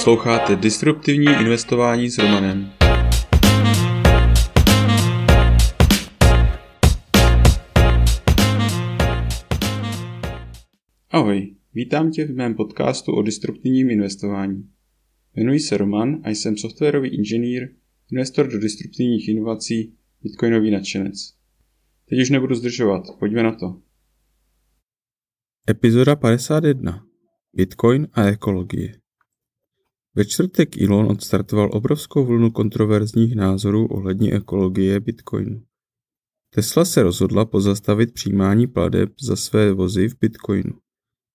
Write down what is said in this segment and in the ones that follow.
Posloucháte Disruptivní investování s Romanem. Ahoj, vítám tě v mém podcastu o disruptivním investování. Jmenuji se Roman a jsem softwarový inženýr, investor do disruptivních inovací, bitcoinový nadšenec. Teď už nebudu zdržovat, pojďme na to. Epizoda 51. Bitcoin a ekologie. Ve čtvrtek Elon odstartoval obrovskou vlnu kontroverzních názorů ohledně ekologie Bitcoinu. Tesla se rozhodla pozastavit přijímání pladeb za své vozy v Bitcoinu.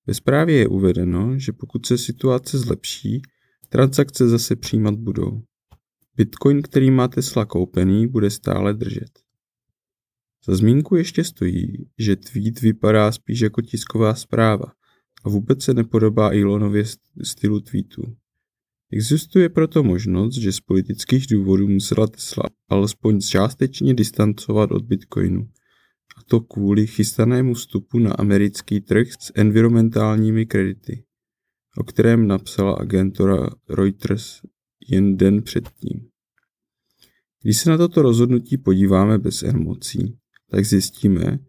Ve zprávě je uvedeno, že pokud se situace zlepší, transakce zase přijímat budou. Bitcoin, který má Tesla koupený, bude stále držet. Za zmínku ještě stojí, že tweet vypadá spíš jako tisková zpráva a vůbec se nepodobá Elonově stylu tweetu. Existuje proto možnost, že z politických důvodů musela Tesla alespoň částečně distancovat od Bitcoinu, a to kvůli chystanému vstupu na americký trh s environmentálními kredity, o kterém napsala agentura Reuters jen den předtím. Když se na toto rozhodnutí podíváme bez emocí, tak zjistíme,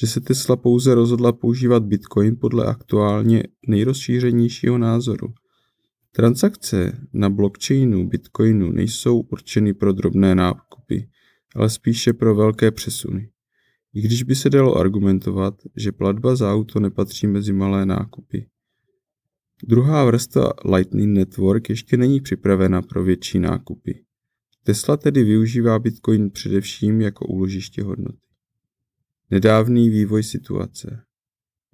že se Tesla pouze rozhodla používat Bitcoin podle aktuálně nejrozšířenějšího názoru. Transakce na blockchainu Bitcoinu nejsou určeny pro drobné nákupy, ale spíše pro velké přesuny. I když by se dalo argumentovat, že platba za auto nepatří mezi malé nákupy. Druhá vrstva Lightning Network ještě není připravena pro větší nákupy. Tesla tedy využívá Bitcoin především jako úložiště hodnoty. Nedávný vývoj situace.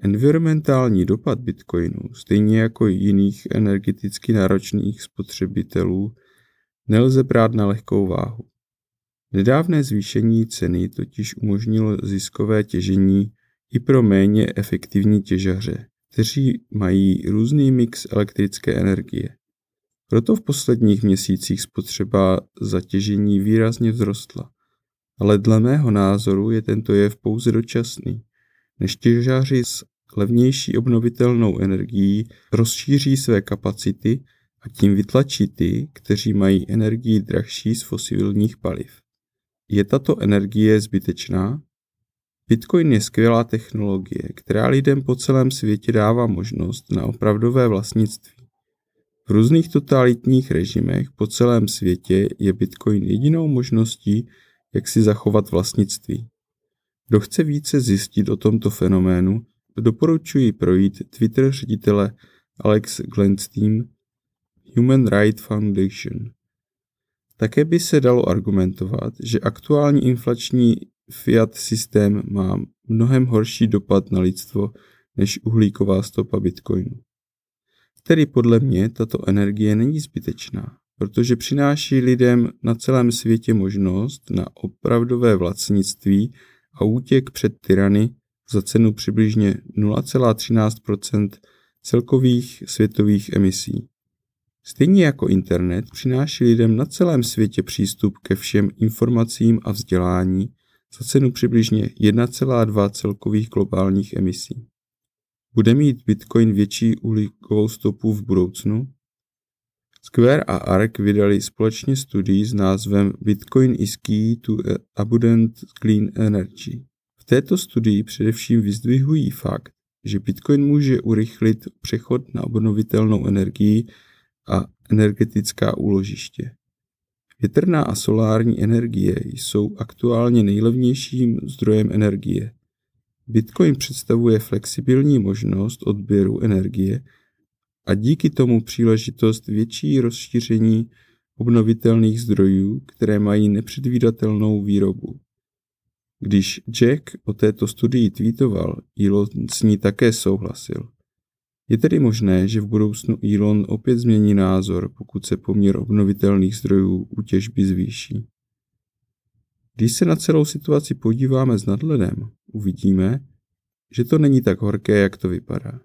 Environmentální dopad Bitcoinu, stejně jako jiných energeticky náročných spotřebitelů, nelze brát na lehkou váhu. Nedávné zvýšení ceny totiž umožnilo ziskové těžení i pro méně efektivní těžaře, kteří mají různý mix elektrické energie. Proto v posledních měsících spotřeba zatěžení výrazně vzrostla ale dle mého názoru je tento jev pouze dočasný. Než těžaři s levnější obnovitelnou energií rozšíří své kapacity a tím vytlačí ty, kteří mají energii drahší z fosilních paliv. Je tato energie zbytečná? Bitcoin je skvělá technologie, která lidem po celém světě dává možnost na opravdové vlastnictví. V různých totalitních režimech po celém světě je Bitcoin jedinou možností, jak si zachovat vlastnictví. Kdo chce více zjistit o tomto fenoménu, doporučuji projít Twitter ředitele Alex Glenstein Human Rights Foundation. Také by se dalo argumentovat, že aktuální inflační fiat systém má mnohem horší dopad na lidstvo než uhlíková stopa Bitcoinu. Tedy podle mě tato energie není zbytečná protože přináší lidem na celém světě možnost na opravdové vlastnictví a útěk před tyrany za cenu přibližně 0,13% celkových světových emisí. Stejně jako internet přináší lidem na celém světě přístup ke všem informacím a vzdělání za cenu přibližně 1,2 celkových globálních emisí. Bude mít Bitcoin větší uhlíkovou stopu v budoucnu? Square a ARK vydali společně studii s názvem Bitcoin is key to abundant clean energy. V této studii především vyzdvihují fakt, že Bitcoin může urychlit přechod na obnovitelnou energii a energetická úložiště. Větrná a solární energie jsou aktuálně nejlevnějším zdrojem energie. Bitcoin představuje flexibilní možnost odběru energie a díky tomu příležitost větší rozšíření obnovitelných zdrojů, které mají nepředvídatelnou výrobu. Když Jack o této studii tweetoval, Elon s ní také souhlasil. Je tedy možné, že v budoucnu Elon opět změní názor, pokud se poměr obnovitelných zdrojů u těžby zvýší. Když se na celou situaci podíváme s nadhledem, uvidíme, že to není tak horké, jak to vypadá.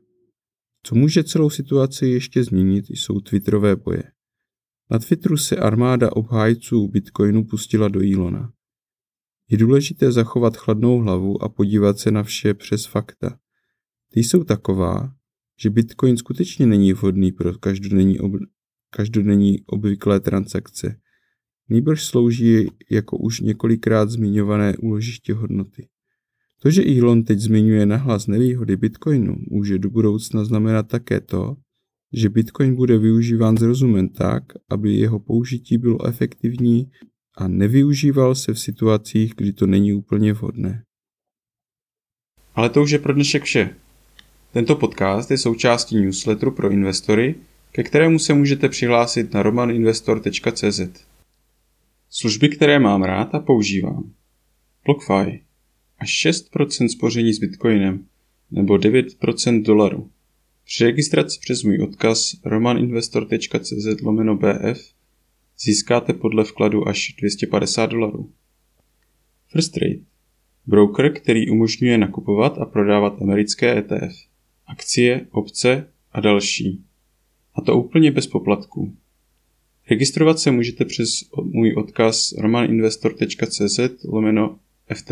Co může celou situaci ještě změnit, jsou Twitterové boje. Na Twitteru se armáda obhájců Bitcoinu pustila do Elona. Je důležité zachovat chladnou hlavu a podívat se na vše přes fakta. Ty jsou taková, že Bitcoin skutečně není vhodný pro každodenní, ob- každodenní obvyklé transakce. Nýbrž slouží jako už několikrát zmiňované úložiště hodnoty. To, že Elon teď zmiňuje nahlas nevýhody Bitcoinu, může do budoucna znamenat také to, že Bitcoin bude využíván s rozumem tak, aby jeho použití bylo efektivní a nevyužíval se v situacích, kdy to není úplně vhodné. Ale to už je pro dnešek vše. Tento podcast je součástí newsletteru pro investory, ke kterému se můžete přihlásit na romaninvestor.cz. Služby, které mám rád a používám. BlockFi. Až 6% spoření s Bitcoinem nebo 9% dolaru. Při registraci přes můj odkaz romaninvestor.cz lomeno BF získáte podle vkladu až 250 dolarů. First Trade. Broker, který umožňuje nakupovat a prodávat americké ETF, akcie, opce a další. A to úplně bez poplatků. Registrovat se můžete přes můj odkaz romaninvestor.cz lomeno FT.